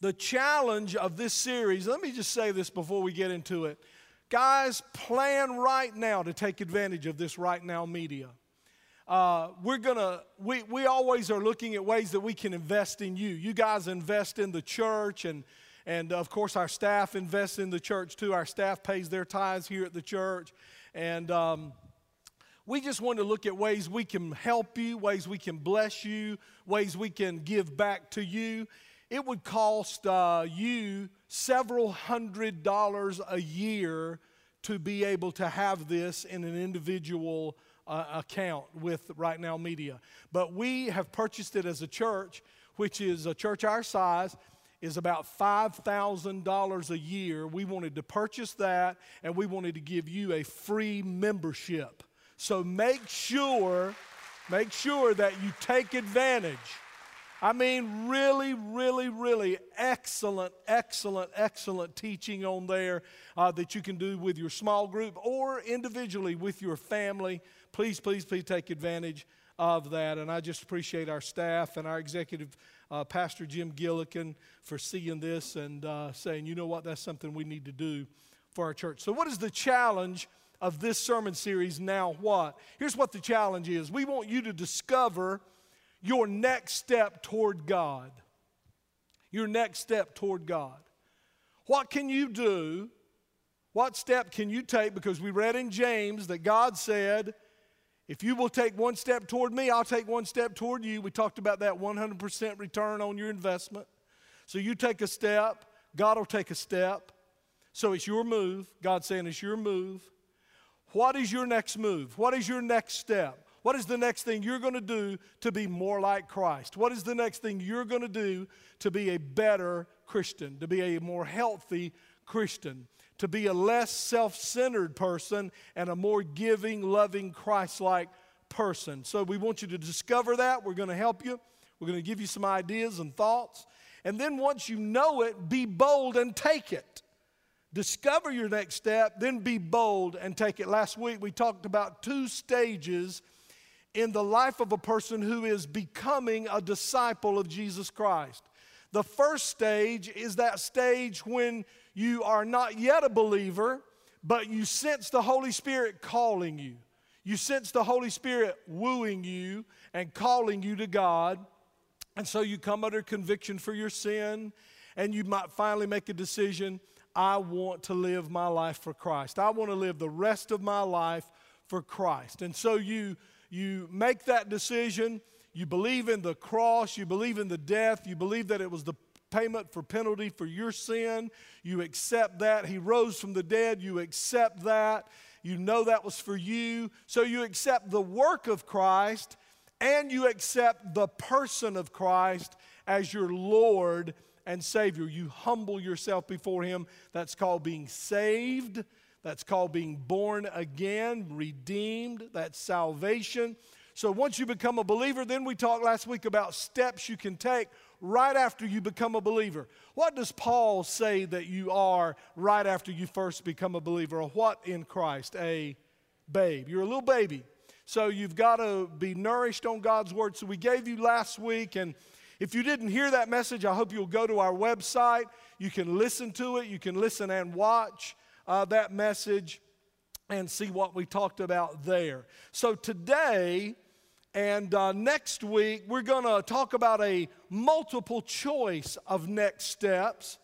the challenge of this series, let me just say this before we get into it. Guys, plan right now to take advantage of this right now media. Uh, we're gonna, we, we always are looking at ways that we can invest in you. You guys invest in the church, and, and of course, our staff invests in the church too. Our staff pays their tithes here at the church. And um, we just want to look at ways we can help you, ways we can bless you, ways we can give back to you it would cost uh, you several hundred dollars a year to be able to have this in an individual uh, account with Right Now Media. But we have purchased it as a church, which is a church our size, is about $5,000 a year. We wanted to purchase that and we wanted to give you a free membership. So make sure, make sure that you take advantage I mean, really, really, really excellent, excellent, excellent teaching on there uh, that you can do with your small group or individually with your family. Please, please, please take advantage of that. And I just appreciate our staff and our executive uh, pastor, Jim Gillikin, for seeing this and uh, saying, you know what, that's something we need to do for our church. So, what is the challenge? Of this sermon series, now what? Here's what the challenge is. We want you to discover your next step toward God. Your next step toward God. What can you do? What step can you take? Because we read in James that God said, if you will take one step toward me, I'll take one step toward you. We talked about that 100% return on your investment. So you take a step, God will take a step. So it's your move. God's saying it's your move. What is your next move? What is your next step? What is the next thing you're going to do to be more like Christ? What is the next thing you're going to do to be a better Christian, to be a more healthy Christian, to be a less self centered person and a more giving, loving, Christ like person? So we want you to discover that. We're going to help you. We're going to give you some ideas and thoughts. And then once you know it, be bold and take it. Discover your next step, then be bold and take it. Last week we talked about two stages in the life of a person who is becoming a disciple of Jesus Christ. The first stage is that stage when you are not yet a believer, but you sense the Holy Spirit calling you. You sense the Holy Spirit wooing you and calling you to God. And so you come under conviction for your sin, and you might finally make a decision I want to live my life for Christ. I want to live the rest of my life for Christ. And so you you make that decision, you believe in the cross, you believe in the death, you believe that it was the payment for penalty for your sin, you accept that. He rose from the dead, you accept that. You know that was for you. So you accept the work of Christ and you accept the person of Christ as your Lord and Savior. You humble yourself before Him. That's called being saved. That's called being born again, redeemed. That's salvation. So once you become a believer, then we talked last week about steps you can take right after you become a believer. What does Paul say that you are right after you first become a believer? Or what in Christ? A babe. You're a little baby. So you've got to be nourished on God's word. So we gave you last week, and if you didn't hear that message, I hope you'll go to our website. You can listen to it, you can listen and watch uh, that message and see what we talked about there. So today and uh, next week, we're going to talk about a multiple choice of next steps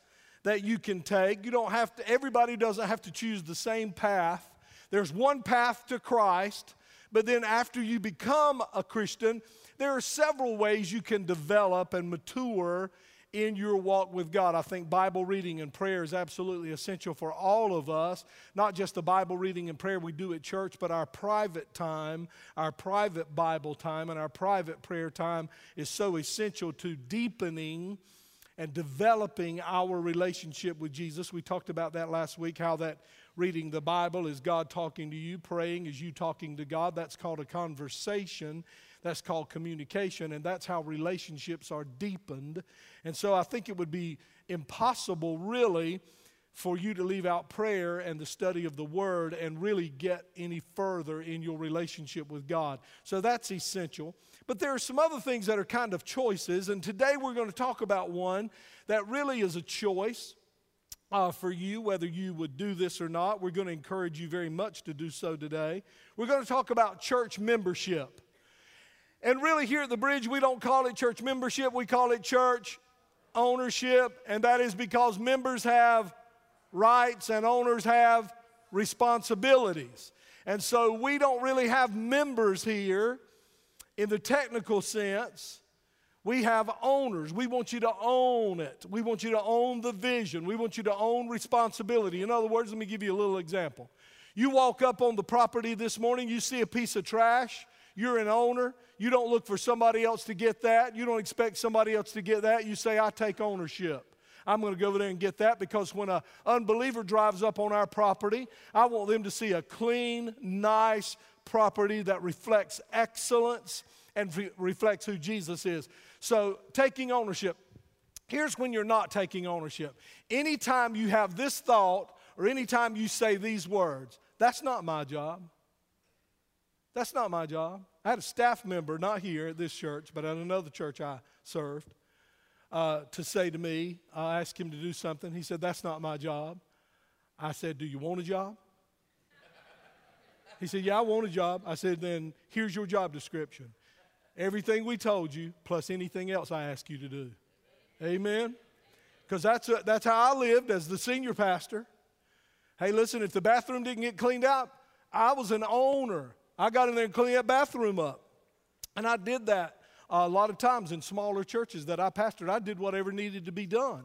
that you can take. You don't have to, everybody doesn't have to choose the same path. There's one path to Christ, but then after you become a Christian, there are several ways you can develop and mature in your walk with God. I think Bible reading and prayer is absolutely essential for all of us, not just the Bible reading and prayer we do at church, but our private time, our private Bible time, and our private prayer time is so essential to deepening and developing our relationship with Jesus. We talked about that last week, how that reading the Bible is God talking to you, praying is you talking to God. That's called a conversation. That's called communication, and that's how relationships are deepened. And so I think it would be impossible, really, for you to leave out prayer and the study of the Word and really get any further in your relationship with God. So that's essential. But there are some other things that are kind of choices, and today we're going to talk about one that really is a choice uh, for you, whether you would do this or not. We're going to encourage you very much to do so today. We're going to talk about church membership. And really, here at the bridge, we don't call it church membership, we call it church ownership, and that is because members have rights and owners have responsibilities. And so we don't really have members here in the technical sense. We have owners. We want you to own it. We want you to own the vision. We want you to own responsibility. In other words, let me give you a little example. You walk up on the property this morning, you see a piece of trash, you're an owner. You don't look for somebody else to get that. You don't expect somebody else to get that. You say, I take ownership. I'm going to go over there and get that because when an unbeliever drives up on our property, I want them to see a clean, nice property that reflects excellence and re- reflects who Jesus is. So, taking ownership. Here's when you're not taking ownership. Anytime you have this thought or anytime you say these words, that's not my job. That's not my job. I had a staff member, not here at this church, but at another church I served, uh, to say to me, I asked him to do something. He said, That's not my job. I said, Do you want a job? He said, Yeah, I want a job. I said, Then here's your job description everything we told you, plus anything else I ask you to do. Amen? Because that's, that's how I lived as the senior pastor. Hey, listen, if the bathroom didn't get cleaned out, I was an owner. I got in there and cleaned that bathroom up. And I did that a lot of times in smaller churches that I pastored. I did whatever needed to be done.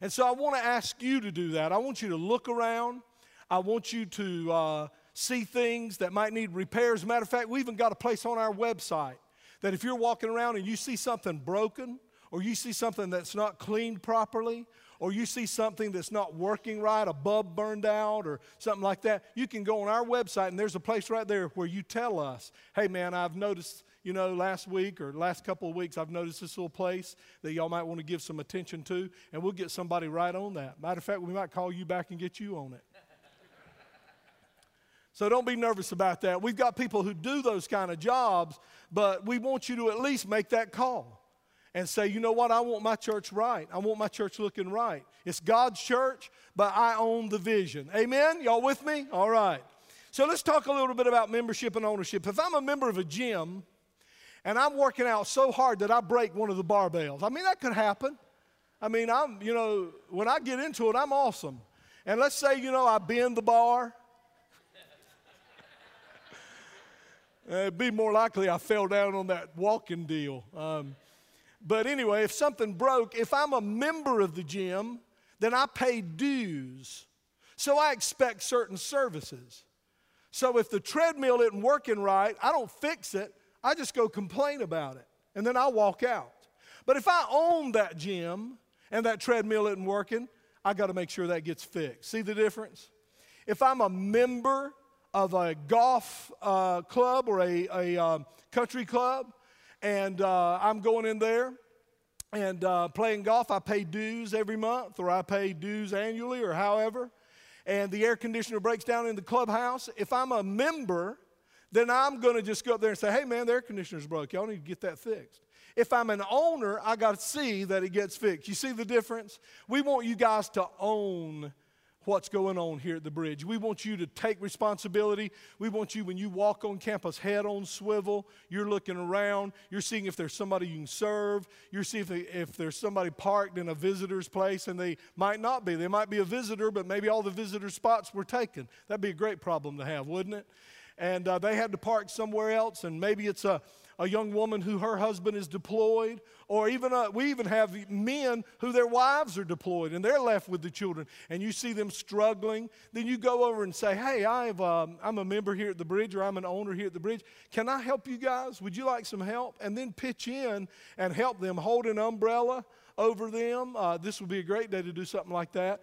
And so I want to ask you to do that. I want you to look around. I want you to uh, see things that might need repairs. Matter of fact, we even got a place on our website that if you're walking around and you see something broken, or you see something that's not cleaned properly, or you see something that's not working right, a bulb burned out, or something like that, you can go on our website and there's a place right there where you tell us, hey man, I've noticed, you know, last week or last couple of weeks, I've noticed this little place that y'all might want to give some attention to, and we'll get somebody right on that. Matter of fact, we might call you back and get you on it. So don't be nervous about that. We've got people who do those kind of jobs, but we want you to at least make that call and say, you know what, I want my church right. I want my church looking right. It's God's church, but I own the vision. Amen? Y'all with me? All right. So let's talk a little bit about membership and ownership. If I'm a member of a gym and I'm working out so hard that I break one of the barbells, I mean, that could happen. I mean, I'm, you know, when I get into it, I'm awesome. And let's say, you know, I bend the bar it'd be more likely I fell down on that walking deal. Um, but anyway, if something broke, if I'm a member of the gym, then I pay dues. So I expect certain services. So if the treadmill isn't working right, I don't fix it. I just go complain about it. And then I walk out. But if I own that gym and that treadmill isn't working, I got to make sure that gets fixed. See the difference? If I'm a member of a golf uh, club or a, a um, country club, and uh, I'm going in there and uh, playing golf. I pay dues every month, or I pay dues annually, or however. And the air conditioner breaks down in the clubhouse. If I'm a member, then I'm going to just go up there and say, hey, man, the air conditioner's broke. Y'all need to get that fixed. If I'm an owner, I got to see that it gets fixed. You see the difference? We want you guys to own what's going on here at the bridge. We want you to take responsibility. We want you, when you walk on campus, head on swivel. You're looking around. You're seeing if there's somebody you can serve. You're seeing if, if there's somebody parked in a visitor's place, and they might not be. They might be a visitor, but maybe all the visitor spots were taken. That'd be a great problem to have, wouldn't it? And uh, they had to park somewhere else, and maybe it's a a young woman who her husband is deployed, or even a, uh, we even have men who their wives are deployed and they're left with the children, and you see them struggling. Then you go over and say, "Hey, I've, um, I'm a member here at the bridge, or I'm an owner here at the bridge. Can I help you guys? Would you like some help?" And then pitch in and help them, hold an umbrella over them. Uh, this would be a great day to do something like that.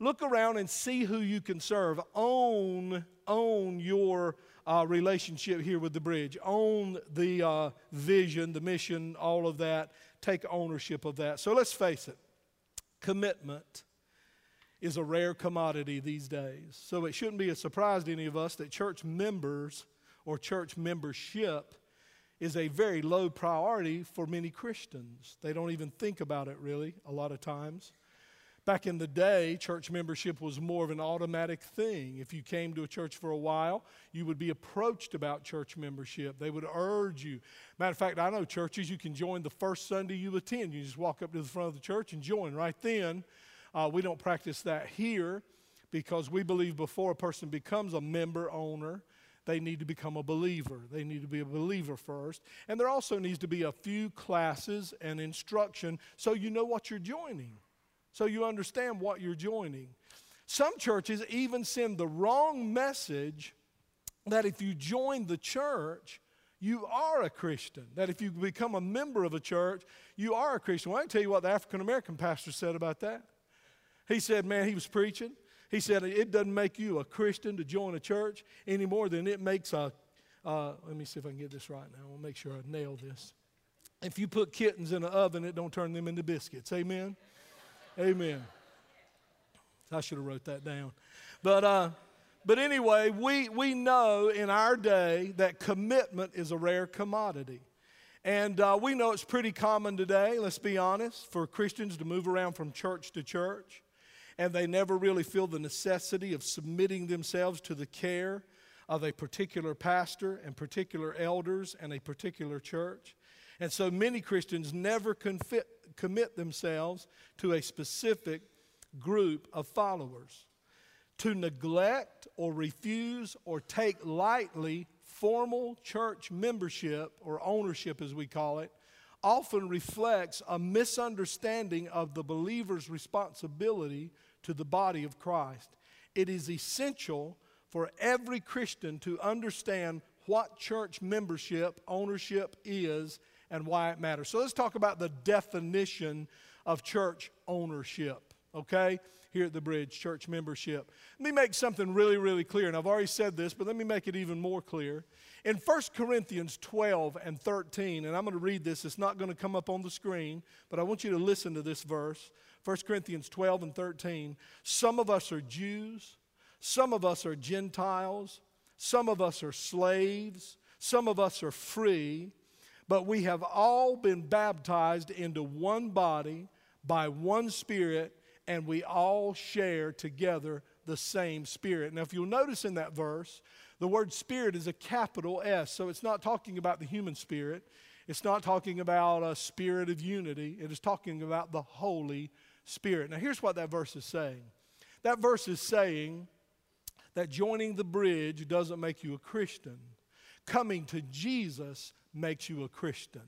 Look around and see who you can serve. Own, own your uh, relationship here with the bridge. Own the uh, vision, the mission, all of that. Take ownership of that. So let's face it commitment is a rare commodity these days. So it shouldn't be a surprise to any of us that church members or church membership is a very low priority for many Christians. They don't even think about it really a lot of times. Back in the day, church membership was more of an automatic thing. If you came to a church for a while, you would be approached about church membership. They would urge you. Matter of fact, I know churches you can join the first Sunday you attend. You just walk up to the front of the church and join right then. Uh, we don't practice that here because we believe before a person becomes a member owner, they need to become a believer. They need to be a believer first. And there also needs to be a few classes and instruction so you know what you're joining, so you understand what you're joining. Some churches even send the wrong message that if you join the church, you are a Christian. That if you become a member of a church, you are a Christian. Well, I can tell you what the African American pastor said about that. He said, man, he was preaching. He said, It doesn't make you a Christian to join a church any more than it makes a. Uh, let me see if I can get this right now. I'll make sure I nail this. If you put kittens in an oven, it don't turn them into biscuits. Amen? Amen. I should have wrote that down. But, uh, but anyway, we, we know in our day that commitment is a rare commodity. And uh, we know it's pretty common today, let's be honest, for Christians to move around from church to church and they never really feel the necessity of submitting themselves to the care of a particular pastor and particular elders and a particular church. And so many Christians never commit themselves to a specific group of followers. To neglect or refuse or take lightly formal church membership or ownership, as we call it, often reflects a misunderstanding of the believer's responsibility to the body of Christ. It is essential for every Christian to understand what church membership, ownership is, and why it matters. So let's talk about the definition of church ownership, okay? Here at the bridge, church membership. Let me make something really, really clear. And I've already said this, but let me make it even more clear. In 1 Corinthians 12 and 13, and I'm going to read this, it's not going to come up on the screen, but I want you to listen to this verse. 1 Corinthians 12 and 13. Some of us are Jews, some of us are Gentiles, some of us are slaves, some of us are free, but we have all been baptized into one body by one Spirit, and we all share together the same Spirit. Now, if you'll notice in that verse, the word Spirit is a capital S, so it's not talking about the human spirit. It's not talking about a spirit of unity. It is talking about the Holy Spirit. Now, here's what that verse is saying that verse is saying that joining the bridge doesn't make you a Christian, coming to Jesus makes you a Christian.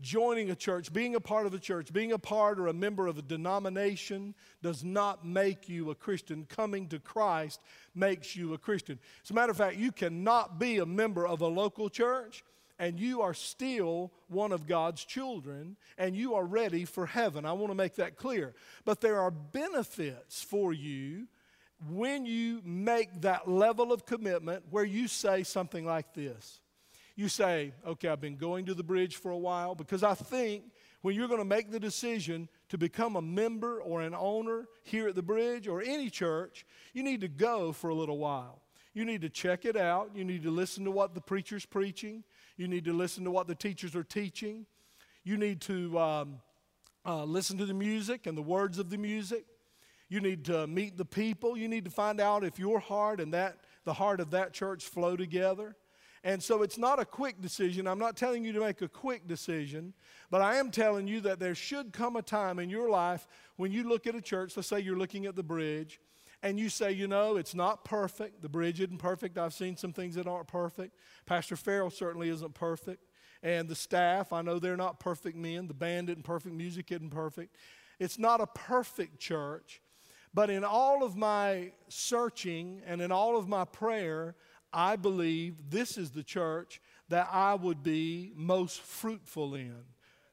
Joining a church, being a part of a church, being a part or a member of a denomination does not make you a Christian. Coming to Christ makes you a Christian. As a matter of fact, you cannot be a member of a local church and you are still one of God's children and you are ready for heaven. I want to make that clear. But there are benefits for you when you make that level of commitment where you say something like this. You say, okay, I've been going to the bridge for a while because I think when you're going to make the decision to become a member or an owner here at the bridge or any church, you need to go for a little while. You need to check it out. You need to listen to what the preacher's preaching. You need to listen to what the teachers are teaching. You need to um, uh, listen to the music and the words of the music. You need to meet the people. You need to find out if your heart and that the heart of that church flow together. And so it's not a quick decision. I'm not telling you to make a quick decision, but I am telling you that there should come a time in your life when you look at a church, let's say you're looking at the bridge, and you say, you know, it's not perfect. The bridge isn't perfect. I've seen some things that aren't perfect. Pastor Farrell certainly isn't perfect. And the staff, I know they're not perfect men. The band isn't perfect. Music isn't perfect. It's not a perfect church. But in all of my searching and in all of my prayer, I believe this is the church that I would be most fruitful in.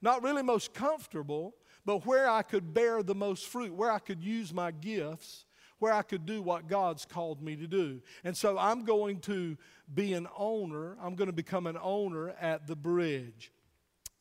Not really most comfortable, but where I could bear the most fruit, where I could use my gifts where I could do what God's called me to do. And so I'm going to be an owner. I'm going to become an owner at the bridge.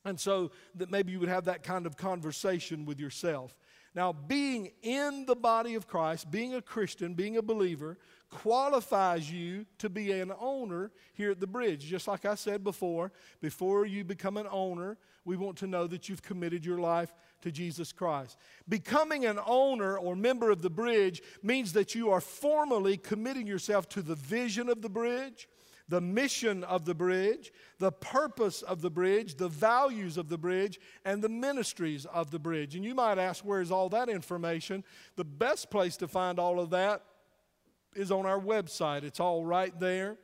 And so that maybe you would have that kind of conversation with yourself. Now, being in the body of Christ, being a Christian, being a believer, qualifies you to be an owner here at the bridge. Just like I said before, before you become an owner, we want to know that you've committed your life to Jesus Christ. Becoming an owner or member of the bridge means that you are formally committing yourself to the vision of the bridge, the mission of the bridge, the purpose of the bridge, the values of the bridge, and the ministries of the bridge. And you might ask, where's all that information? The best place to find all of that is on our website. It's all right there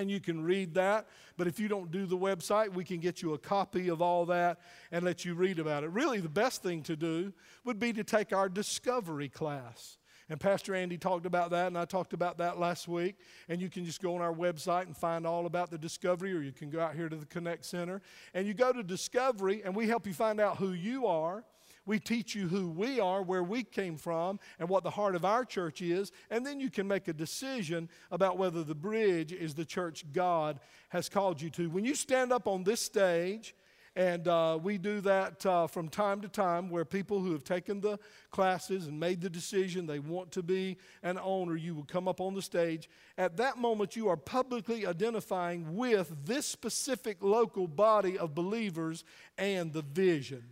and you can read that. But if you don't do the website, we can get you a copy of all that and let you read about it. Really, the best thing to do would be to take our discovery class. And Pastor Andy talked about that, and I talked about that last week. And you can just go on our website and find all about the discovery, or you can go out here to the Connect Center. And you go to discovery, and we help you find out who you are we teach you who we are, where we came from, and what the heart of our church is, and then you can make a decision about whether the bridge is the church God has called you to. When you stand up on this stage, and uh, we do that uh, from time to time where people who have taken the classes and made the decision they want to be an owner, you will come up on the stage. At that moment, you are publicly identifying with this specific local body of believers and the vision.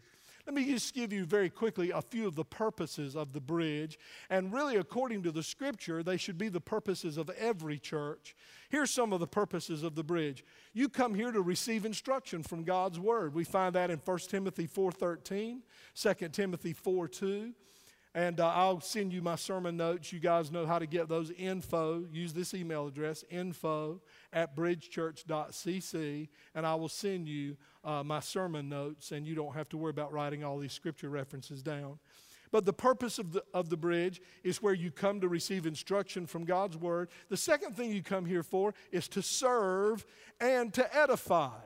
Let me just give you very quickly a few of the purposes of the bridge. And really, according to the scripture, they should be the purposes of every church. Here's some of the purposes of the bridge. You come here to receive instruction from God's word. We find that in 1 Timothy 4:13, 2 Timothy 4:2. And uh, I'll send you my sermon notes. You guys know how to get those info. Use this email address, info at bridgechurch.cc, and I will send you uh, my sermon notes, and you don't have to worry about writing all these scripture references down. But the purpose of the, of the bridge is where you come to receive instruction from God's word. The second thing you come here for is to serve and to edify.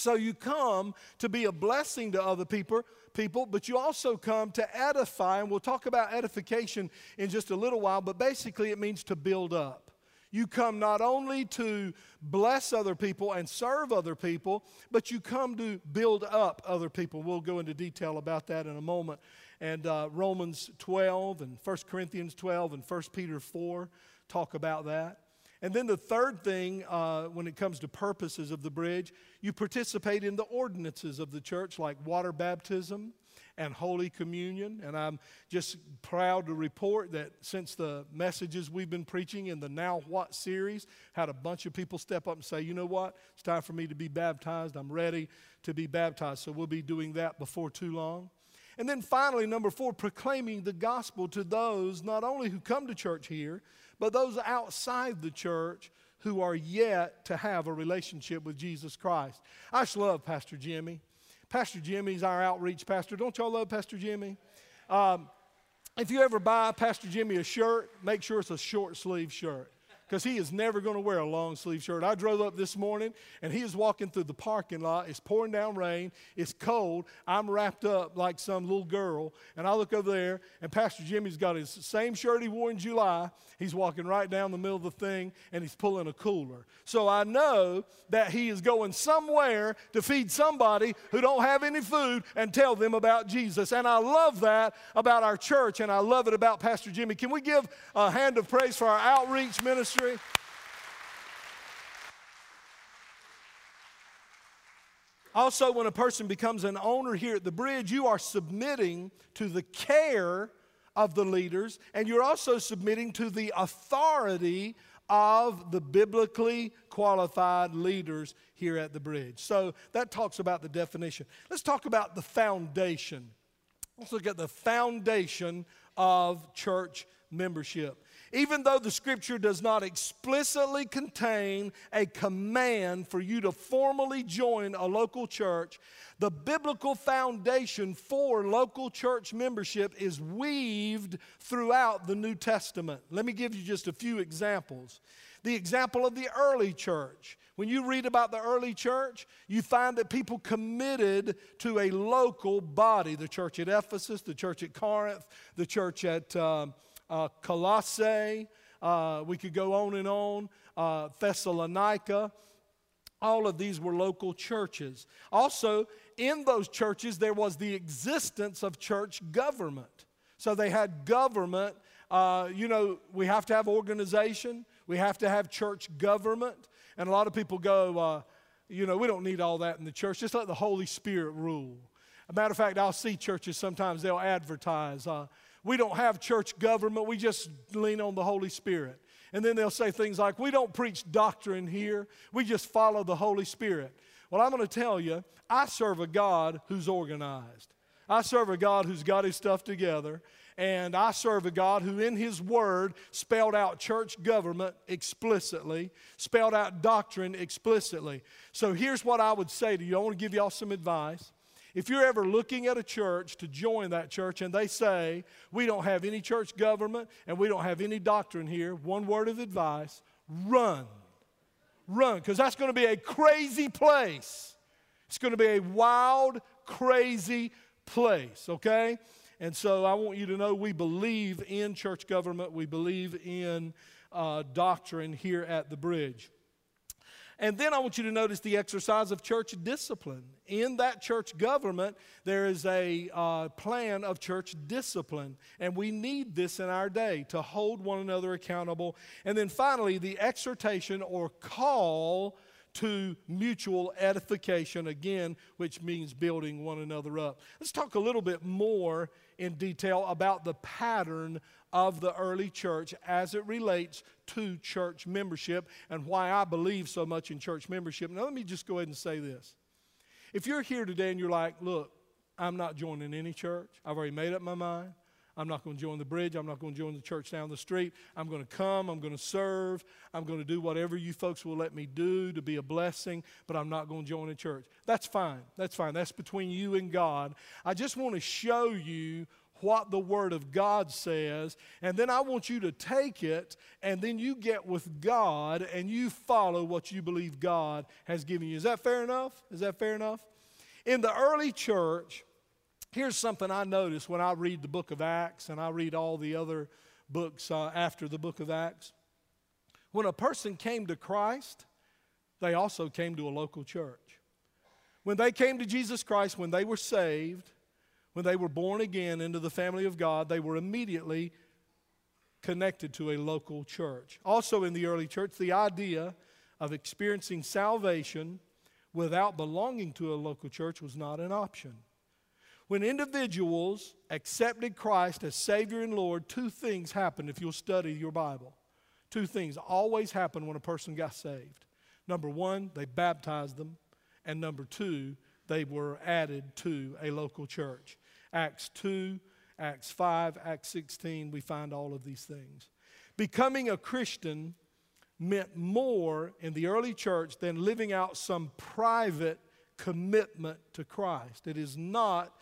So you come to be a blessing to other people, people, but you also come to edify, and we'll talk about edification in just a little while, but basically it means to build up. You come not only to bless other people and serve other people, but you come to build up other people. We'll go into detail about that in a moment. And uh, Romans 12 and 1 Corinthians 12 and 1 Peter 4 talk about that. And then the third thing, uh, when it comes to purposes of the bridge, you participate in the ordinances of the church, like water baptism and Holy Communion. And I'm just proud to report that since the messages we've been preaching in the Now What series, had a bunch of people step up and say, you know what, it's time for me to be baptized. I'm ready to be baptized. So we'll be doing that before too long. And then finally, number four, proclaiming the gospel to those not only who come to church here, but those outside the church who are yet to have a relationship with Jesus Christ. I just love Pastor Jimmy. Pastor Jimmy's our outreach pastor. Don't y'all love Pastor Jimmy? Um, if you ever buy Pastor Jimmy a shirt, make sure it's a short sleeve shirt because he is never going to wear a long sleeve shirt. I drove up this morning and he is walking through the parking lot. It's pouring down rain. It's cold. I'm wrapped up like some little girl. And I look over there and Pastor Jimmy's got his same shirt he wore in July. He's walking right down the middle of the thing and he's pulling a cooler. So I know that he is going somewhere to feed somebody who don't have any food and tell them about Jesus. And I love that about our church and I love it about Pastor Jimmy. Can we give a hand of praise for our outreach ministry? Also, when a person becomes an owner here at the bridge, you are submitting to the care of the leaders, and you're also submitting to the authority of the biblically qualified leaders here at the bridge. So that talks about the definition. Let's talk about the foundation. Let's look at the foundation of church membership. Even though the scripture does not explicitly contain a command for you to formally join a local church, the biblical foundation for local church membership is weaved throughout the New Testament. Let me give you just a few examples. The example of the early church. When you read about the early church, you find that people committed to a local body the church at Ephesus, the church at Corinth, the church at. Um, uh, Colossae. Uh, we could go on and on. Uh, Thessalonica. All of these were local churches. Also, in those churches, there was the existence of church government. So they had government. Uh, you know, we have to have organization, we have to have church government. And a lot of people go, uh, you know, we don't need all that in the church. Just let the Holy Spirit rule. A matter of fact, I'll see churches sometimes they'll advertise, uh, we don't have church government, we just lean on the Holy Spirit. And then they'll say things like, we don't preach doctrine here, we just follow the Holy Spirit. Well, I'm going to tell you, I serve a God who's organized. I serve a God who's got his stuff together. And I serve a God who, in His Word, spelled out church government explicitly, spelled out doctrine explicitly. So here's what I would say to you I want to give y'all some advice. If you're ever looking at a church to join that church and they say, we don't have any church government and we don't have any doctrine here, one word of advice run. Run, because that's going to be a crazy place. It's going to be a wild, crazy place, okay? And so I want you to know we believe in church government, we believe in uh, doctrine here at the bridge. And then I want you to notice the exercise of church discipline. In that church government, there is a uh, plan of church discipline. And we need this in our day to hold one another accountable. And then finally, the exhortation or call to mutual edification, again, which means building one another up. Let's talk a little bit more in detail about the pattern of the early church as it relates to church membership and why I believe so much in church membership. Now, let me just go ahead and say this. If you're here today and you're like, look, I'm not joining any church, I've already made up my mind. I'm not going to join the bridge. I'm not going to join the church down the street. I'm going to come. I'm going to serve. I'm going to do whatever you folks will let me do to be a blessing, but I'm not going to join a church. That's fine. That's fine. That's between you and God. I just want to show you what the Word of God says, and then I want you to take it, and then you get with God and you follow what you believe God has given you. Is that fair enough? Is that fair enough? In the early church, Here's something I notice when I read the book of Acts and I read all the other books uh, after the book of Acts. When a person came to Christ, they also came to a local church. When they came to Jesus Christ, when they were saved, when they were born again into the family of God, they were immediately connected to a local church. Also, in the early church, the idea of experiencing salvation without belonging to a local church was not an option. When individuals accepted Christ as Savior and Lord, two things happened if you'll study your Bible. Two things always happen when a person got saved. Number one, they baptized them. And number two, they were added to a local church. Acts 2, Acts 5, Acts 16, we find all of these things. Becoming a Christian meant more in the early church than living out some private commitment to Christ. It is not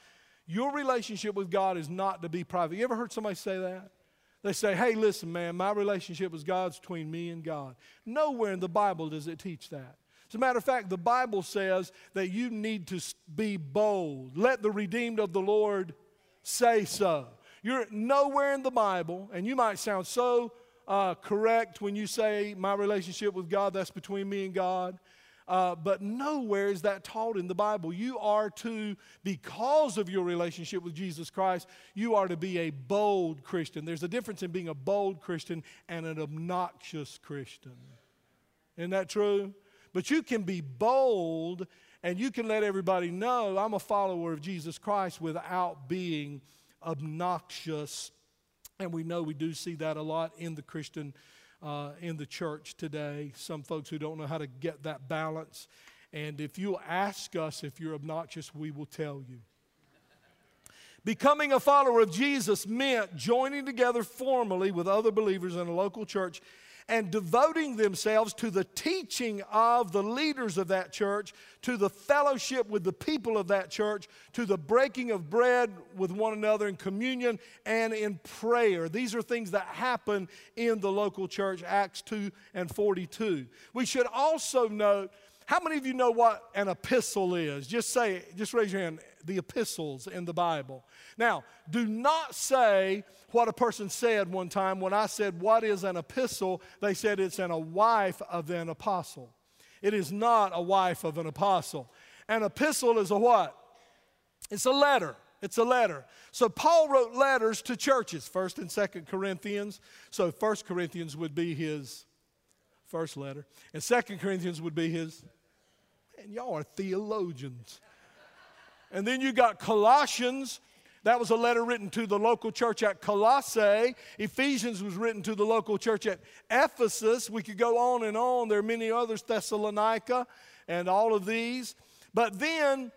your relationship with God is not to be private. You ever heard somebody say that? They say, hey, listen, man, my relationship with God's between me and God. Nowhere in the Bible does it teach that. As a matter of fact, the Bible says that you need to be bold. Let the redeemed of the Lord say so. You're nowhere in the Bible, and you might sound so uh, correct when you say, My relationship with God, that's between me and God. Uh, but nowhere is that taught in the Bible. You are to, because of your relationship with Jesus Christ, you are to be a bold Christian. There's a difference in being a bold Christian and an obnoxious Christian. Isn't that true? But you can be bold and you can let everybody know I'm a follower of Jesus Christ without being obnoxious. And we know we do see that a lot in the Christian uh, in the church today. Some folks who don't know how to get that balance. And if you ask us if you're obnoxious, we will tell you. Becoming a follower of Jesus meant joining together formally with other believers in a local church and devoting themselves to the teaching of the leaders of that church, to the fellowship with the people of that church, to the breaking of bread with one another in communion and in prayer. These are things that happen in the local church, Acts 2 and 42. We should also note how many of you know what an epistle is? Just say, it, just raise your hand. The epistles in the Bible. Now, do not say what a person said one time when I said, What is an epistle? They said it's an, a wife of an apostle. It is not a wife of an apostle. An epistle is a what? It's a letter. It's a letter. So Paul wrote letters to churches, 1st and 2nd Corinthians. So 1st Corinthians would be his first letter, and 2nd Corinthians would be his. And y'all are theologians. And then you got Colossians. That was a letter written to the local church at Colossae. Ephesians was written to the local church at Ephesus. We could go on and on. There are many others, Thessalonica, and all of these. But then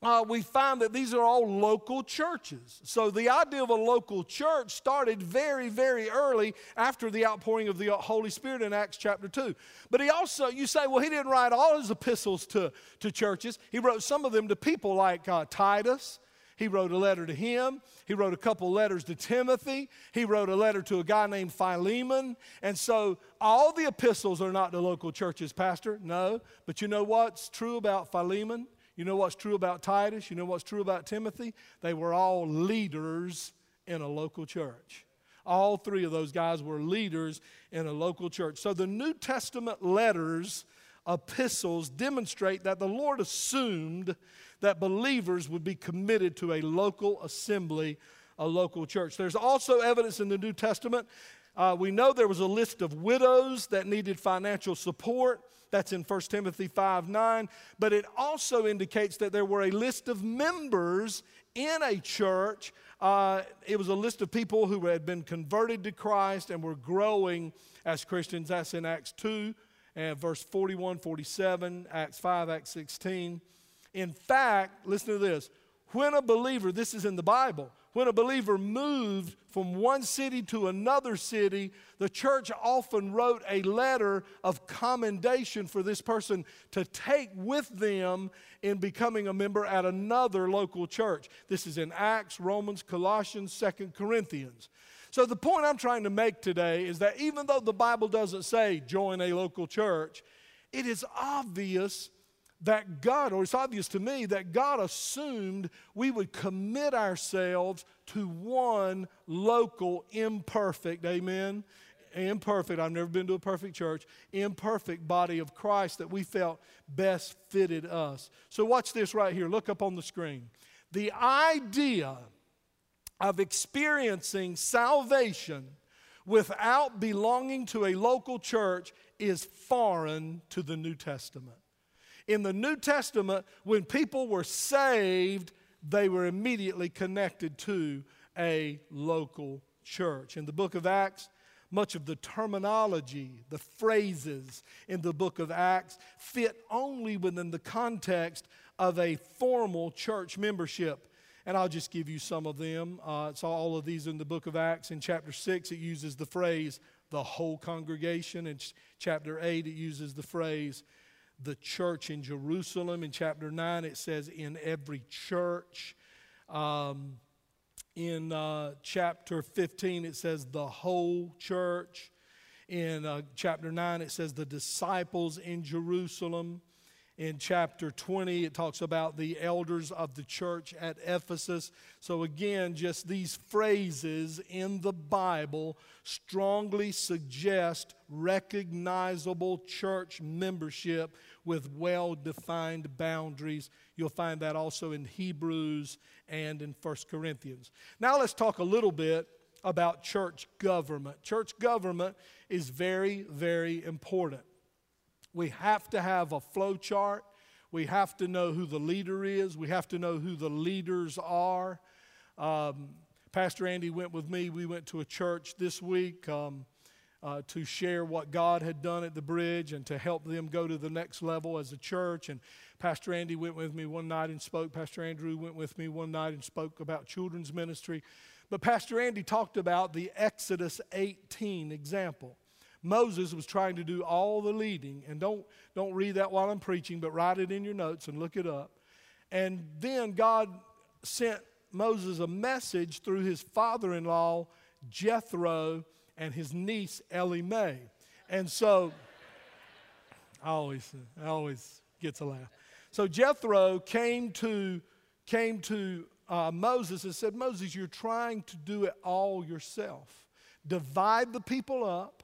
uh, we find that these are all local churches. So the idea of a local church started very, very early after the outpouring of the Holy Spirit in Acts chapter 2. But he also, you say, well, he didn't write all his epistles to, to churches. He wrote some of them to people like uh, Titus. He wrote a letter to him. He wrote a couple letters to Timothy. He wrote a letter to a guy named Philemon. And so all the epistles are not to local churches, Pastor. No. But you know what's true about Philemon? You know what's true about Titus? You know what's true about Timothy? They were all leaders in a local church. All three of those guys were leaders in a local church. So the New Testament letters, epistles, demonstrate that the Lord assumed that believers would be committed to a local assembly, a local church. There's also evidence in the New Testament. Uh, we know there was a list of widows that needed financial support. That's in 1 Timothy 5 9. But it also indicates that there were a list of members in a church. Uh, it was a list of people who had been converted to Christ and were growing as Christians. That's in Acts 2 and verse 41, 47, Acts 5, Acts 16. In fact, listen to this. When a believer, this is in the Bible, when a believer moved from one city to another city, the church often wrote a letter of commendation for this person to take with them in becoming a member at another local church. This is in Acts, Romans, Colossians, Second Corinthians. So, the point I'm trying to make today is that even though the Bible doesn't say join a local church, it is obvious that God, or it's obvious to me, that God assumed we would commit ourselves to one local, imperfect, amen? Imperfect, I've never been to a perfect church, imperfect body of Christ that we felt best fitted us. So, watch this right here. Look up on the screen. The idea of experiencing salvation without belonging to a local church is foreign to the New Testament in the New Testament, when people were saved, they were immediately connected to a local church. In the book of Acts, much of the terminology, the phrases in the book of Acts fit only within the context of a formal church membership. And I'll just give you some of them. Uh, it's all of these in the book of Acts. In chapter 6, it uses the phrase the whole congregation. In ch- chapter 8, it uses the phrase the church in Jerusalem. In chapter 9, it says, in every church. Um, in uh, chapter 15, it says, the whole church. In uh, chapter 9, it says, the disciples in Jerusalem. In chapter 20, it talks about the elders of the church at Ephesus. So, again, just these phrases in the Bible strongly suggest recognizable church membership with well defined boundaries. You'll find that also in Hebrews and in 1 Corinthians. Now, let's talk a little bit about church government. Church government is very, very important. We have to have a flow chart. We have to know who the leader is. We have to know who the leaders are. Um, Pastor Andy went with me. We went to a church this week um, uh, to share what God had done at the bridge and to help them go to the next level as a church. And Pastor Andy went with me one night and spoke. Pastor Andrew went with me one night and spoke about children's ministry. But Pastor Andy talked about the Exodus 18 example. Moses was trying to do all the leading. And don't, don't read that while I'm preaching, but write it in your notes and look it up. And then God sent Moses a message through his father in law, Jethro, and his niece, Ellie Mae. And so, I always, I always gets a laugh. So Jethro came to, came to uh, Moses and said, Moses, you're trying to do it all yourself. Divide the people up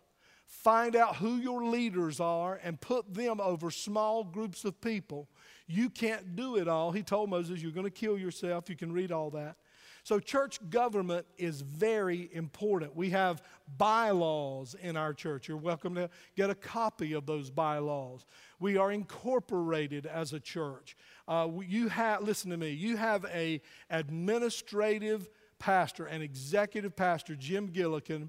find out who your leaders are, and put them over small groups of people. You can't do it all. He told Moses, You're going to kill yourself. You can read all that. So, church government is very important. We have bylaws in our church. You're welcome to get a copy of those bylaws. We are incorporated as a church. Uh, you have, listen to me, you have a administrative pastor, an executive pastor, Jim Gillikin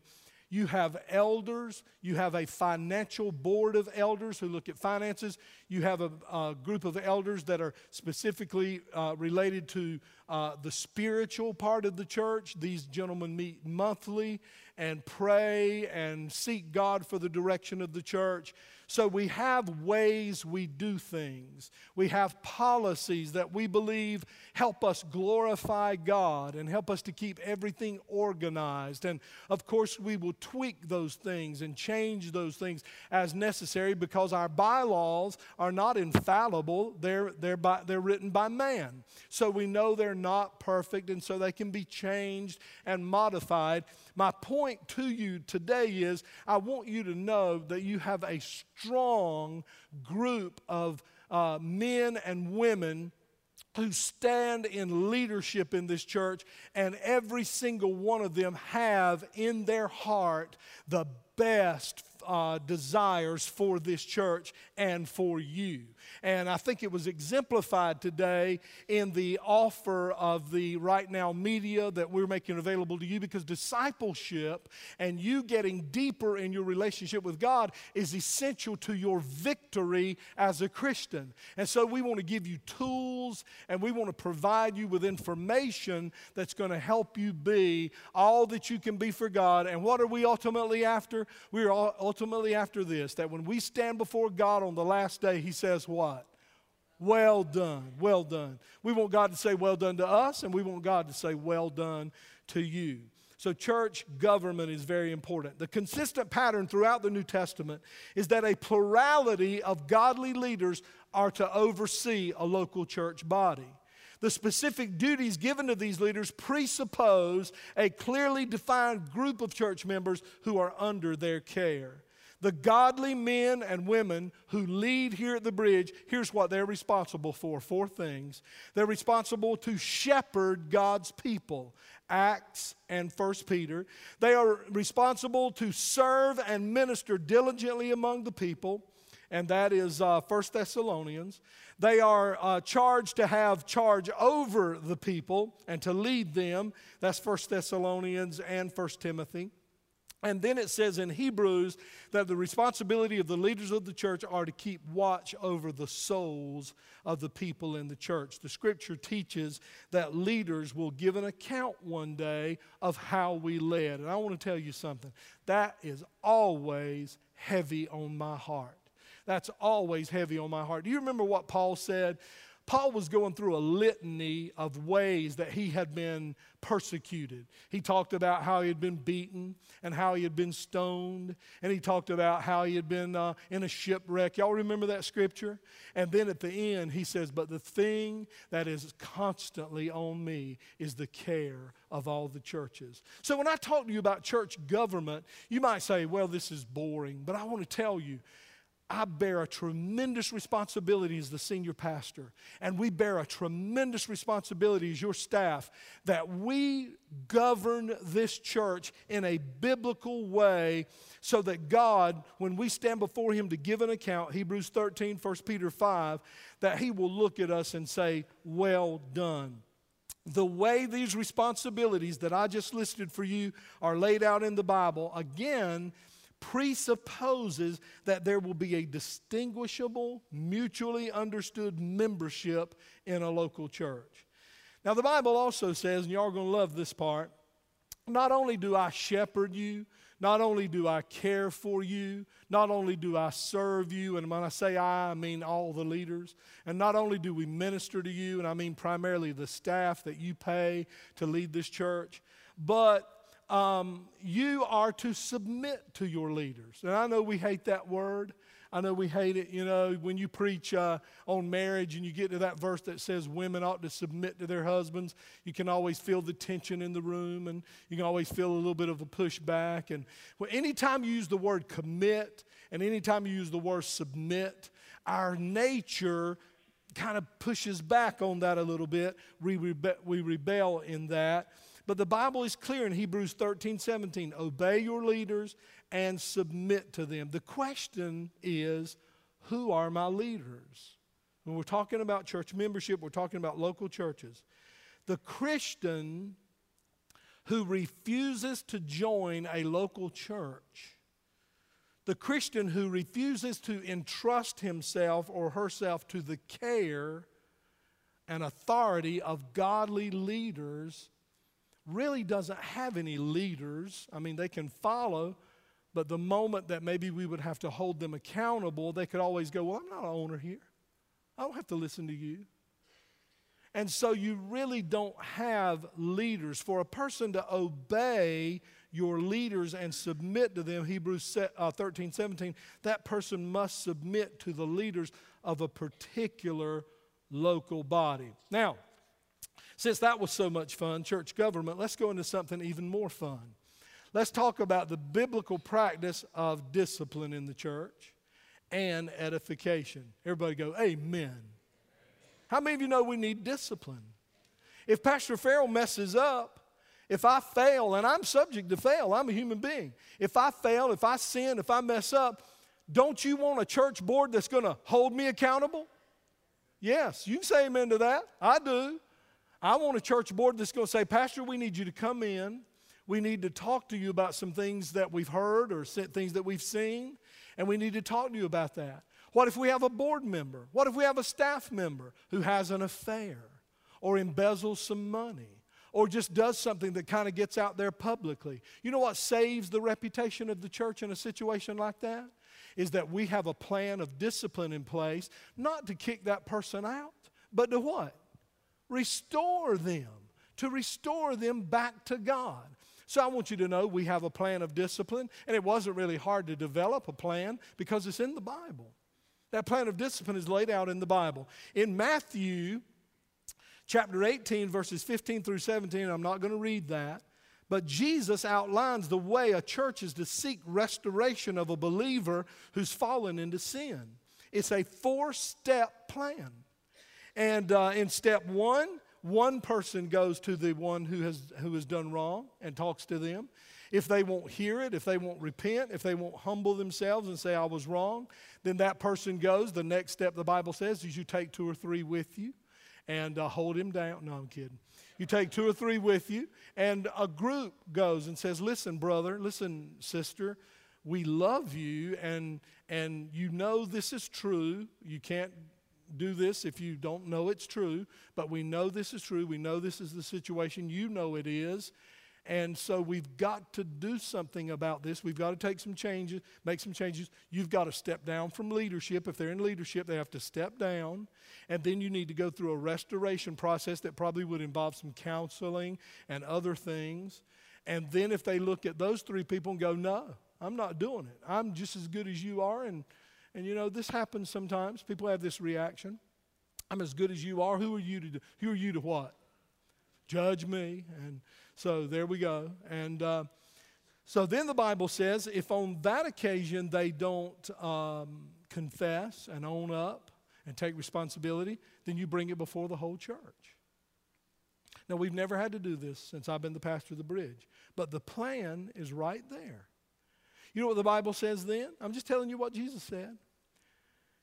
you have elders. You have a financial board of elders who look at finances. You have a, a group of elders that are specifically uh, related to uh, the spiritual part of the church. These gentlemen meet monthly and pray and seek God for the direction of the church. So we have ways we do things. We have policies that we believe help us glorify God and help us to keep everything organized. And of course, we will tweak those things and change those things as necessary because our bylaws are not infallible, they're, they're, by, they're written by man. So we know they're not perfect, and so they can be changed and modified. My point to you today is I want you to know that you have a strong group of uh, men and women who stand in leadership in this church, and every single one of them have in their heart the best uh, desires for this church and for you. And I think it was exemplified today in the offer of the right now media that we're making available to you because discipleship and you getting deeper in your relationship with God is essential to your victory as a Christian. And so we want to give you tools and we want to provide you with information that's going to help you be all that you can be for God. And what are we ultimately after? We are ultimately after this that when we stand before God on the last day, He says, What? Well done, well done. We want God to say, Well done to us, and we want God to say, Well done to you. So, church government is very important. The consistent pattern throughout the New Testament is that a plurality of godly leaders are to oversee a local church body. The specific duties given to these leaders presuppose a clearly defined group of church members who are under their care. The godly men and women who lead here at the bridge, here's what they're responsible for four things. They're responsible to shepherd God's people, Acts and First Peter. They are responsible to serve and minister diligently among the people, and that is uh, First Thessalonians. They are uh, charged to have charge over the people and to lead them. That's First Thessalonians and First Timothy. And then it says in Hebrews that the responsibility of the leaders of the church are to keep watch over the souls of the people in the church. The scripture teaches that leaders will give an account one day of how we led. And I want to tell you something that is always heavy on my heart. That's always heavy on my heart. Do you remember what Paul said? Paul was going through a litany of ways that he had been persecuted. He talked about how he had been beaten and how he had been stoned, and he talked about how he had been uh, in a shipwreck. Y'all remember that scripture? And then at the end, he says, But the thing that is constantly on me is the care of all the churches. So when I talk to you about church government, you might say, Well, this is boring, but I want to tell you, I bear a tremendous responsibility as the senior pastor, and we bear a tremendous responsibility as your staff that we govern this church in a biblical way so that God, when we stand before Him to give an account, Hebrews 13, 1 Peter 5, that He will look at us and say, Well done. The way these responsibilities that I just listed for you are laid out in the Bible, again, presupposes that there will be a distinguishable, mutually understood membership in a local church. Now, the Bible also says, and y'all are going to love this part, not only do I shepherd you, not only do I care for you, not only do I serve you, and when I say I, I mean all the leaders, and not only do we minister to you, and I mean primarily the staff that you pay to lead this church, but um, you are to submit to your leaders. And I know we hate that word. I know we hate it, you know, when you preach uh, on marriage and you get to that verse that says women ought to submit to their husbands, you can always feel the tension in the room and you can always feel a little bit of a pushback. And well, anytime you use the word commit and anytime you use the word submit, our nature kind of pushes back on that a little bit. We, rebe- we rebel in that. But the Bible is clear in Hebrews 13, 17 obey your leaders and submit to them. The question is who are my leaders? When we're talking about church membership, we're talking about local churches. The Christian who refuses to join a local church, the Christian who refuses to entrust himself or herself to the care and authority of godly leaders really doesn't have any leaders. I mean, they can follow, but the moment that maybe we would have to hold them accountable, they could always go, Well, I'm not an owner here. I don't have to listen to you. And so you really don't have leaders. For a person to obey your leaders and submit to them, Hebrews uh, 13, 17, that person must submit to the leaders of a particular local body. Now, since that was so much fun, church government, let's go into something even more fun. Let's talk about the biblical practice of discipline in the church and edification. Everybody go, Amen. How many of you know we need discipline? If Pastor Farrell messes up, if I fail, and I'm subject to fail, I'm a human being. If I fail, if I sin, if I mess up, don't you want a church board that's going to hold me accountable? Yes, you can say amen to that. I do. I want a church board that's going to say, Pastor, we need you to come in. We need to talk to you about some things that we've heard or things that we've seen, and we need to talk to you about that. What if we have a board member? What if we have a staff member who has an affair or embezzles some money or just does something that kind of gets out there publicly? You know what saves the reputation of the church in a situation like that? Is that we have a plan of discipline in place, not to kick that person out, but to what? Restore them, to restore them back to God. So I want you to know we have a plan of discipline, and it wasn't really hard to develop a plan because it's in the Bible. That plan of discipline is laid out in the Bible. In Matthew chapter 18, verses 15 through 17, I'm not going to read that, but Jesus outlines the way a church is to seek restoration of a believer who's fallen into sin. It's a four step plan. And uh, in step one, one person goes to the one who has, who has done wrong and talks to them. If they won't hear it, if they won't repent, if they won't humble themselves and say, I was wrong, then that person goes. The next step, the Bible says, is you take two or three with you and uh, hold him down. No, I'm kidding. You take two or three with you, and a group goes and says, Listen, brother, listen, sister, we love you, and, and you know this is true. You can't do this if you don't know it's true, but we know this is true. We know this is the situation. You know it is. And so we've got to do something about this. We've got to take some changes, make some changes. You've got to step down from leadership. If they're in leadership, they have to step down. And then you need to go through a restoration process that probably would involve some counseling and other things. And then if they look at those three people and go, no, I'm not doing it. I'm just as good as you are, and and you know, this happens sometimes. People have this reaction. I'm as good as you are. Who are you to do? Who are you to what? Judge me. And so there we go. And uh, so then the Bible says if on that occasion they don't um, confess and own up and take responsibility, then you bring it before the whole church. Now, we've never had to do this since I've been the pastor of the bridge, but the plan is right there. You know what the Bible says then? I'm just telling you what Jesus said.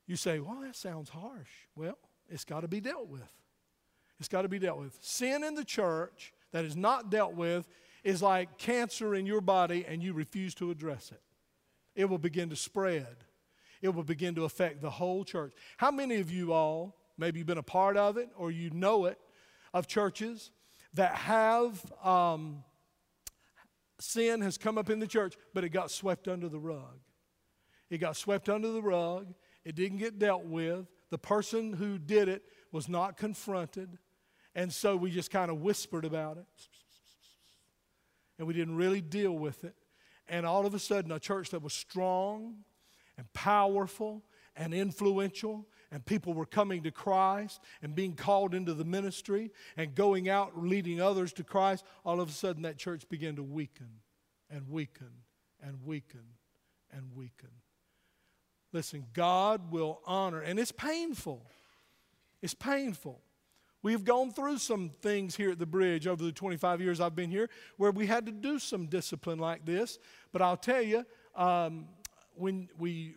You say, well, that sounds harsh. Well, it's got to be dealt with. It's got to be dealt with. Sin in the church that is not dealt with is like cancer in your body and you refuse to address it. It will begin to spread, it will begin to affect the whole church. How many of you all, maybe you've been a part of it or you know it, of churches that have um, sin has come up in the church, but it got swept under the rug? It got swept under the rug it didn't get dealt with. The person who did it was not confronted. And so we just kind of whispered about it. And we didn't really deal with it. And all of a sudden, a church that was strong and powerful and influential, and people were coming to Christ and being called into the ministry and going out leading others to Christ, all of a sudden that church began to weaken and weaken and weaken and weaken. Listen, God will honor, and it's painful. It's painful. We've gone through some things here at the bridge over the 25 years I've been here where we had to do some discipline like this. But I'll tell you, um, when we,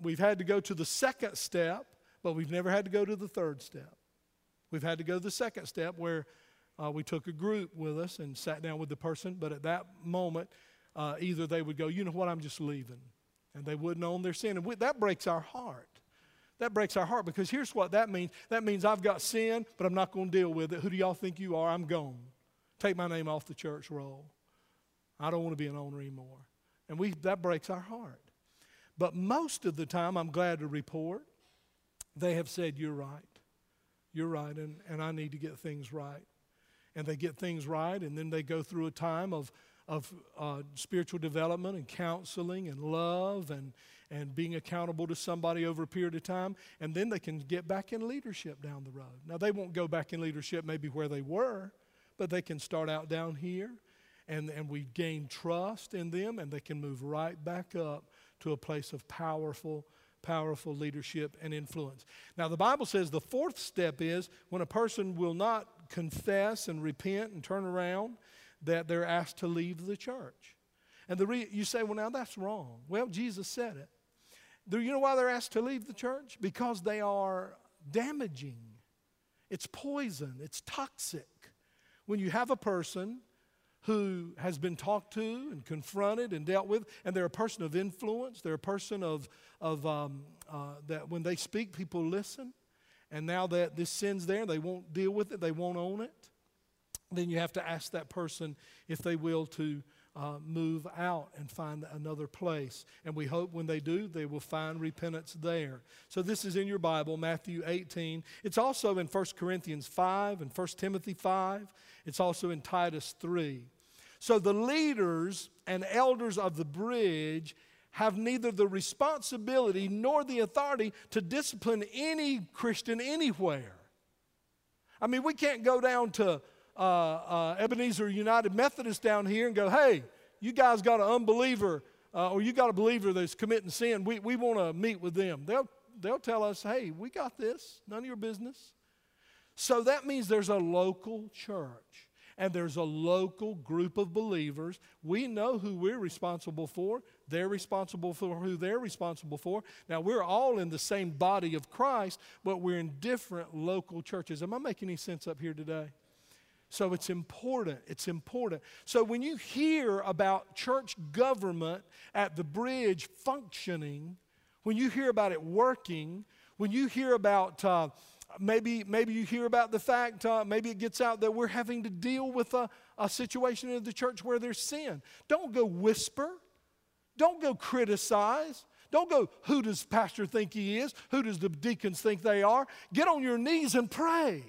we've had to go to the second step, but we've never had to go to the third step. We've had to go to the second step where uh, we took a group with us and sat down with the person, but at that moment, uh, either they would go, You know what, I'm just leaving. And they wouldn't own their sin. And we, that breaks our heart. That breaks our heart because here's what that means that means I've got sin, but I'm not going to deal with it. Who do y'all think you are? I'm gone. Take my name off the church roll. I don't want to be an owner anymore. And we, that breaks our heart. But most of the time, I'm glad to report, they have said, You're right. You're right, and, and I need to get things right. And they get things right, and then they go through a time of, of uh, spiritual development and counseling and love and, and being accountable to somebody over a period of time. And then they can get back in leadership down the road. Now, they won't go back in leadership maybe where they were, but they can start out down here and, and we gain trust in them, and they can move right back up to a place of powerful, powerful leadership and influence. Now, the Bible says the fourth step is when a person will not confess and repent and turn around, that they're asked to leave the church. And the re- you say, well, now that's wrong. Well, Jesus said it. Do you know why they're asked to leave the church? Because they are damaging. It's poison, it's toxic. When you have a person who has been talked to and confronted and dealt with, and they're a person of influence. They're a person of, of um, uh, that when they speak, people listen. And now that this sin's there, they won't deal with it, they won't own it. Then you have to ask that person if they will to uh, move out and find another place. And we hope when they do, they will find repentance there. So this is in your Bible, Matthew 18. It's also in 1 Corinthians 5 and 1 Timothy 5. It's also in Titus 3. So the leaders and elders of the bridge have neither the responsibility nor the authority to discipline any Christian anywhere. I mean, we can't go down to uh, uh, Ebenezer United Methodist down here and go, hey, you guys got an unbeliever uh, or you got a believer that's committing sin. We, we want to meet with them. They'll, they'll tell us, hey, we got this, none of your business. So that means there's a local church and there's a local group of believers. We know who we're responsible for. They're responsible for who they're responsible for. Now, we're all in the same body of Christ, but we're in different local churches. Am I making any sense up here today? So it's important. It's important. So when you hear about church government at the bridge functioning, when you hear about it working, when you hear about uh, maybe, maybe you hear about the fact, uh, maybe it gets out that we're having to deal with a, a situation in the church where there's sin. Don't go whisper. Don't go criticize. Don't go, who does pastor think he is? Who does the deacons think they are? Get on your knees and pray.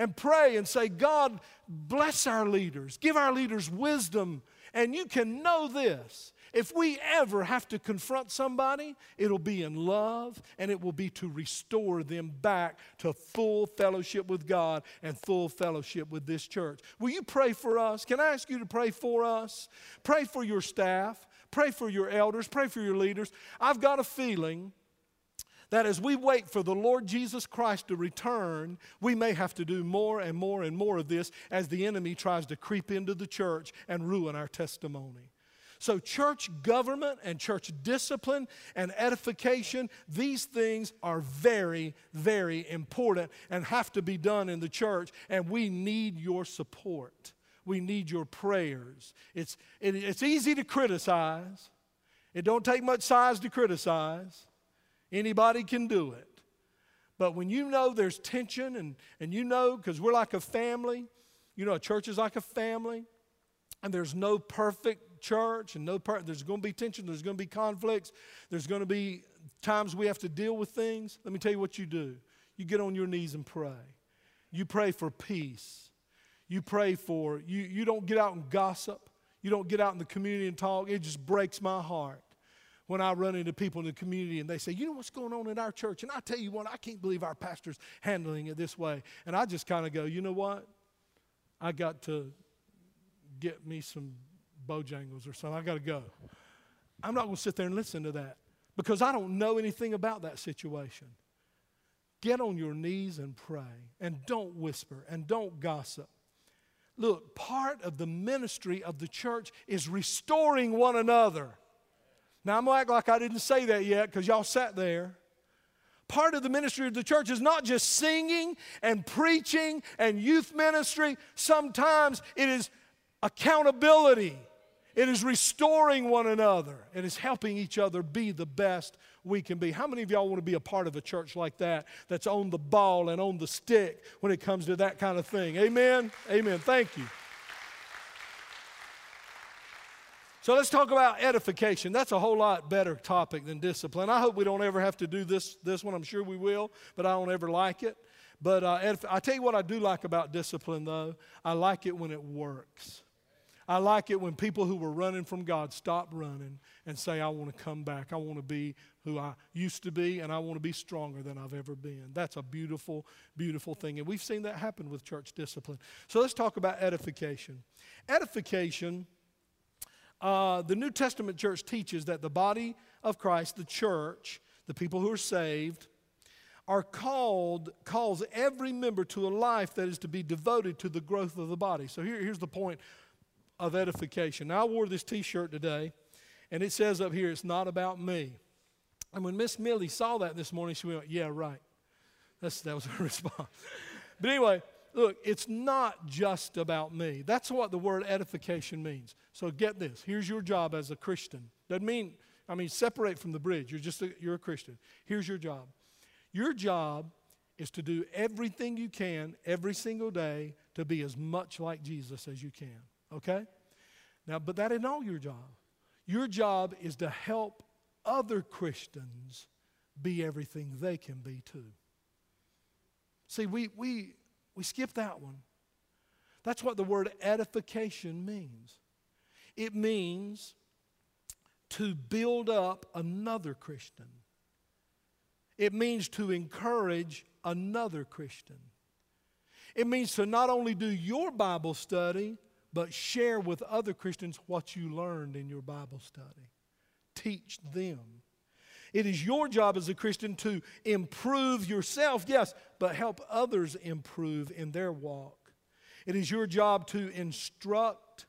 And pray and say, God, bless our leaders. Give our leaders wisdom. And you can know this if we ever have to confront somebody, it'll be in love and it will be to restore them back to full fellowship with God and full fellowship with this church. Will you pray for us? Can I ask you to pray for us? Pray for your staff, pray for your elders, pray for your leaders. I've got a feeling that as we wait for the Lord Jesus Christ to return, we may have to do more and more and more of this as the enemy tries to creep into the church and ruin our testimony. So, church government and church discipline and edification, these things are very, very important and have to be done in the church, and we need your support. We need your prayers. It's, it, it's easy to criticize. It don't take much size to criticize. Anybody can do it. But when you know there's tension and, and you know, because we're like a family, you know, a church is like a family, and there's no perfect church and no part. There's going to be tension. There's going to be conflicts. There's going to be times we have to deal with things. Let me tell you what you do. You get on your knees and pray. You pray for peace. You pray for, you, you don't get out and gossip. You don't get out in the community and talk. It just breaks my heart when I run into people in the community and they say, You know what's going on in our church? And I tell you what, I can't believe our pastor's handling it this way. And I just kind of go, You know what? I got to get me some Bojangles or something. I got to go. I'm not going to sit there and listen to that because I don't know anything about that situation. Get on your knees and pray and don't whisper and don't gossip. Look, part of the ministry of the church is restoring one another. Now, I'm going to act like I didn't say that yet because y'all sat there. Part of the ministry of the church is not just singing and preaching and youth ministry. Sometimes it is accountability it is restoring one another. It is helping each other be the best we can be. How many of y'all want to be a part of a church like that that's on the ball and on the stick when it comes to that kind of thing? Amen? Amen. Thank you. So let's talk about edification. That's a whole lot better topic than discipline. I hope we don't ever have to do this, this one. I'm sure we will, but I don't ever like it. But uh, edif- I tell you what I do like about discipline, though. I like it when it works. I like it when people who were running from God stop running and say, I want to come back. I want to be who I used to be, and I want to be stronger than I've ever been. That's a beautiful, beautiful thing. And we've seen that happen with church discipline. So let's talk about edification. Edification, uh, the New Testament church teaches that the body of Christ, the church, the people who are saved, are called, calls every member to a life that is to be devoted to the growth of the body. So here, here's the point of edification. Now, I wore this t shirt today, and it says up here, it's not about me. And when Miss Millie saw that this morning, she went, Yeah, right. That's, that was her response. but anyway, look, it's not just about me. That's what the word edification means. So get this. Here's your job as a Christian. Doesn't mean, I mean, separate from the bridge. You're just a, you're a Christian. Here's your job. Your job is to do everything you can every single day to be as much like Jesus as you can. Okay? Now, but that isn't all your job. Your job is to help other Christians be everything they can be too. See, we, we, we skip that one. That's what the word edification means. It means to build up another Christian. It means to encourage another Christian. It means to not only do your Bible study, but share with other Christians what you learned in your Bible study. Teach them. It is your job as a Christian to improve yourself, yes, but help others improve in their walk. It is your job to instruct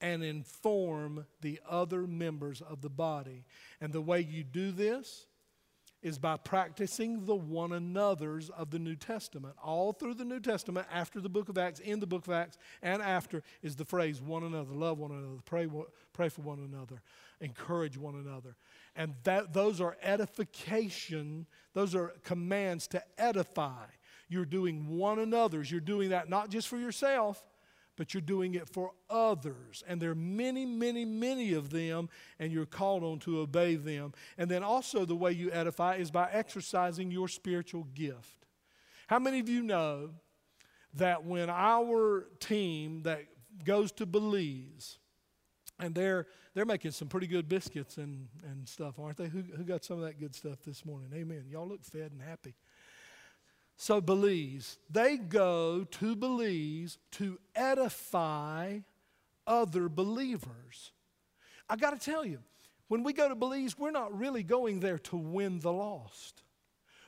and inform the other members of the body. And the way you do this is by practicing the one another's of the New Testament. All through the New Testament, after the book of Acts, in the book of Acts, and after is the phrase one another, love one another, pray, pray for one another, encourage one another. And that, those are edification, those are commands to edify. You're doing one another's. You're doing that not just for yourself, but you're doing it for others. And there are many, many, many of them, and you're called on to obey them. And then also, the way you edify is by exercising your spiritual gift. How many of you know that when our team that goes to Belize, and they're they're making some pretty good biscuits and, and stuff, aren't they? Who, who got some of that good stuff this morning? Amen. Y'all look fed and happy. So, Belize, they go to Belize to edify other believers. I got to tell you, when we go to Belize, we're not really going there to win the lost.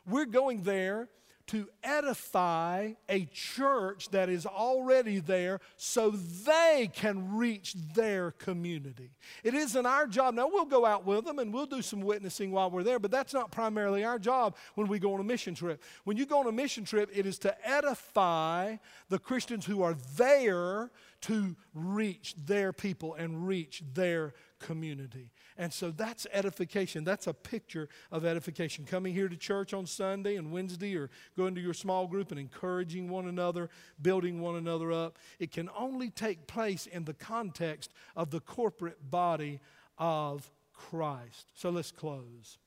We're going there to edify a church that is already there so they can reach their community. It isn't our job. Now, we'll go out with them and we'll do some witnessing while we're there, but that's not primarily our job when we go on a mission trip. When you go on a mission trip, it is to edify the Christians who are there to reach their people and reach their community. And so that's edification. That's a picture of edification. Coming here to church on Sunday and Wednesday or going to your small group and encouraging one another, building one another up. It can only take place in the context of the corporate body of Christ. So let's close.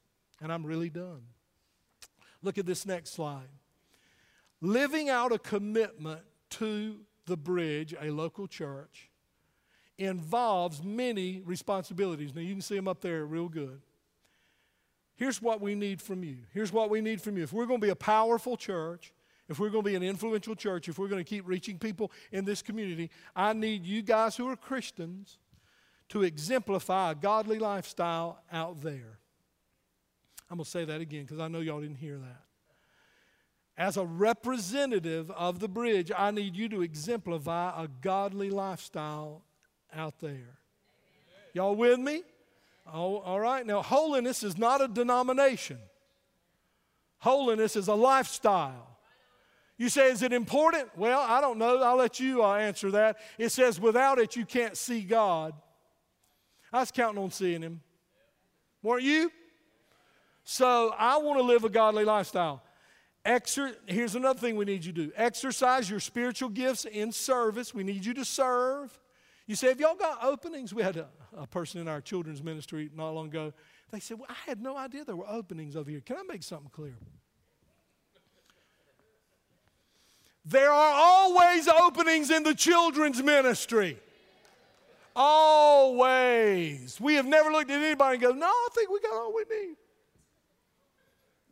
And I'm really done. Look at this next slide. Living out a commitment to the bridge, a local church, involves many responsibilities. Now, you can see them up there real good. Here's what we need from you. Here's what we need from you. If we're going to be a powerful church, if we're going to be an influential church, if we're going to keep reaching people in this community, I need you guys who are Christians to exemplify a godly lifestyle out there. I'm going to say that again because I know y'all didn't hear that. As a representative of the bridge, I need you to exemplify a godly lifestyle out there. Y'all with me? Oh, all right. Now, holiness is not a denomination, holiness is a lifestyle. You say, is it important? Well, I don't know. I'll let you uh, answer that. It says, without it, you can't see God. I was counting on seeing Him. Weren't you? So I want to live a godly lifestyle. Exer- Here's another thing we need you to do exercise your spiritual gifts in service. We need you to serve. You say, Have y'all got openings? We had a, a person in our children's ministry not long ago. They said, Well, I had no idea there were openings over here. Can I make something clear? There are always openings in the children's ministry. Always. We have never looked at anybody and go, No, I think we got all we need.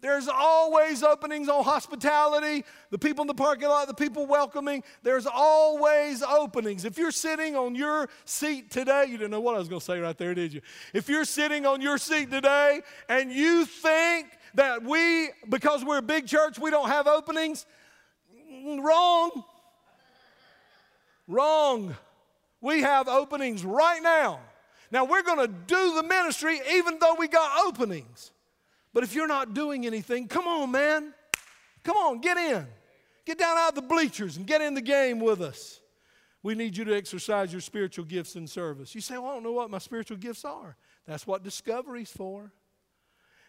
There's always openings on hospitality, the people in the parking lot, the people welcoming. There's always openings. If you're sitting on your seat today, you didn't know what I was going to say right there, did you? If you're sitting on your seat today and you think that we, because we're a big church, we don't have openings, wrong. Wrong. We have openings right now. Now we're going to do the ministry even though we got openings. But if you're not doing anything, come on, man. Come on, get in. Get down out of the bleachers and get in the game with us. We need you to exercise your spiritual gifts in service. You say, Well, I don't know what my spiritual gifts are. That's what discovery's for.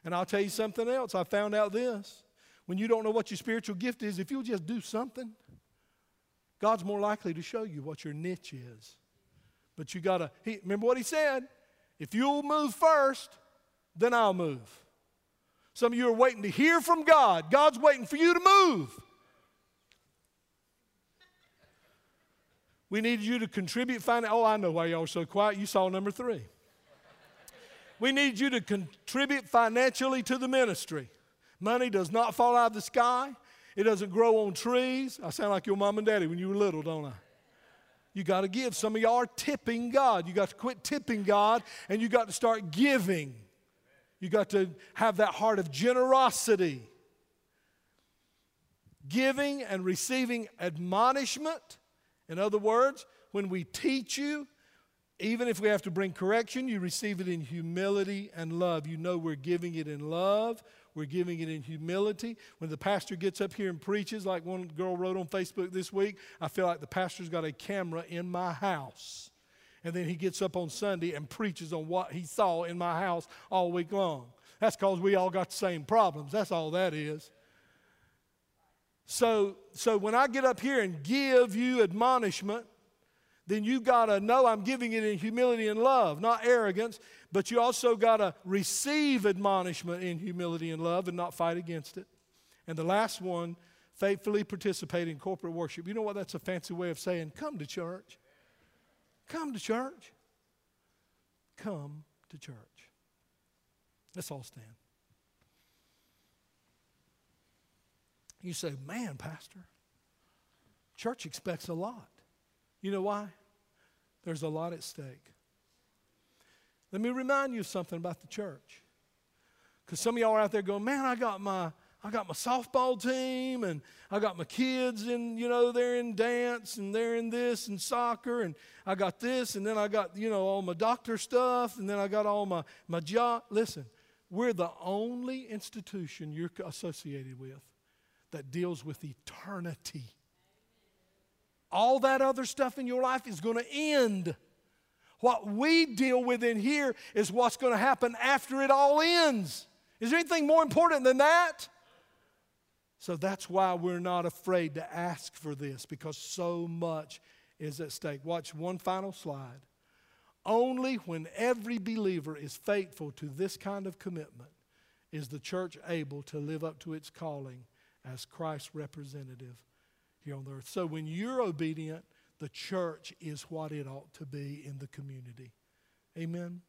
And I'll tell you something else. I found out this. When you don't know what your spiritual gift is, if you'll just do something, God's more likely to show you what your niche is. But you got to, remember what he said? If you'll move first, then I'll move. Some of you are waiting to hear from God. God's waiting for you to move. We need you to contribute. Find oh, I know why y'all are so quiet. You saw number three. we need you to contribute financially to the ministry. Money does not fall out of the sky. It doesn't grow on trees. I sound like your mom and daddy when you were little, don't I? You got to give. Some of y'all are tipping God. You got to quit tipping God and you got to start giving. You got to have that heart of generosity. Giving and receiving admonishment. In other words, when we teach you, even if we have to bring correction, you receive it in humility and love. You know we're giving it in love, we're giving it in humility. When the pastor gets up here and preaches, like one girl wrote on Facebook this week, I feel like the pastor's got a camera in my house and then he gets up on Sunday and preaches on what he saw in my house all week long. That's because we all got the same problems. That's all that is. So, so when I get up here and give you admonishment, then you got to know I'm giving it in humility and love, not arrogance, but you also got to receive admonishment in humility and love and not fight against it. And the last one, faithfully participate in corporate worship. You know what? That's a fancy way of saying, come to church. Come to church. Come to church. Let's all stand. You say, man, Pastor, church expects a lot. You know why? There's a lot at stake. Let me remind you of something about the church. Because some of y'all are out there going, man, I got my I got my softball team and I got my kids in, you know, they're in dance and they're in this and soccer and I got this and then I got, you know, all my doctor stuff and then I got all my, my job. Listen, we're the only institution you're associated with that deals with eternity. All that other stuff in your life is going to end. What we deal with in here is what's going to happen after it all ends. Is there anything more important than that? So that's why we're not afraid to ask for this because so much is at stake. Watch one final slide. Only when every believer is faithful to this kind of commitment is the church able to live up to its calling as Christ's representative here on the earth. So when you're obedient, the church is what it ought to be in the community. Amen.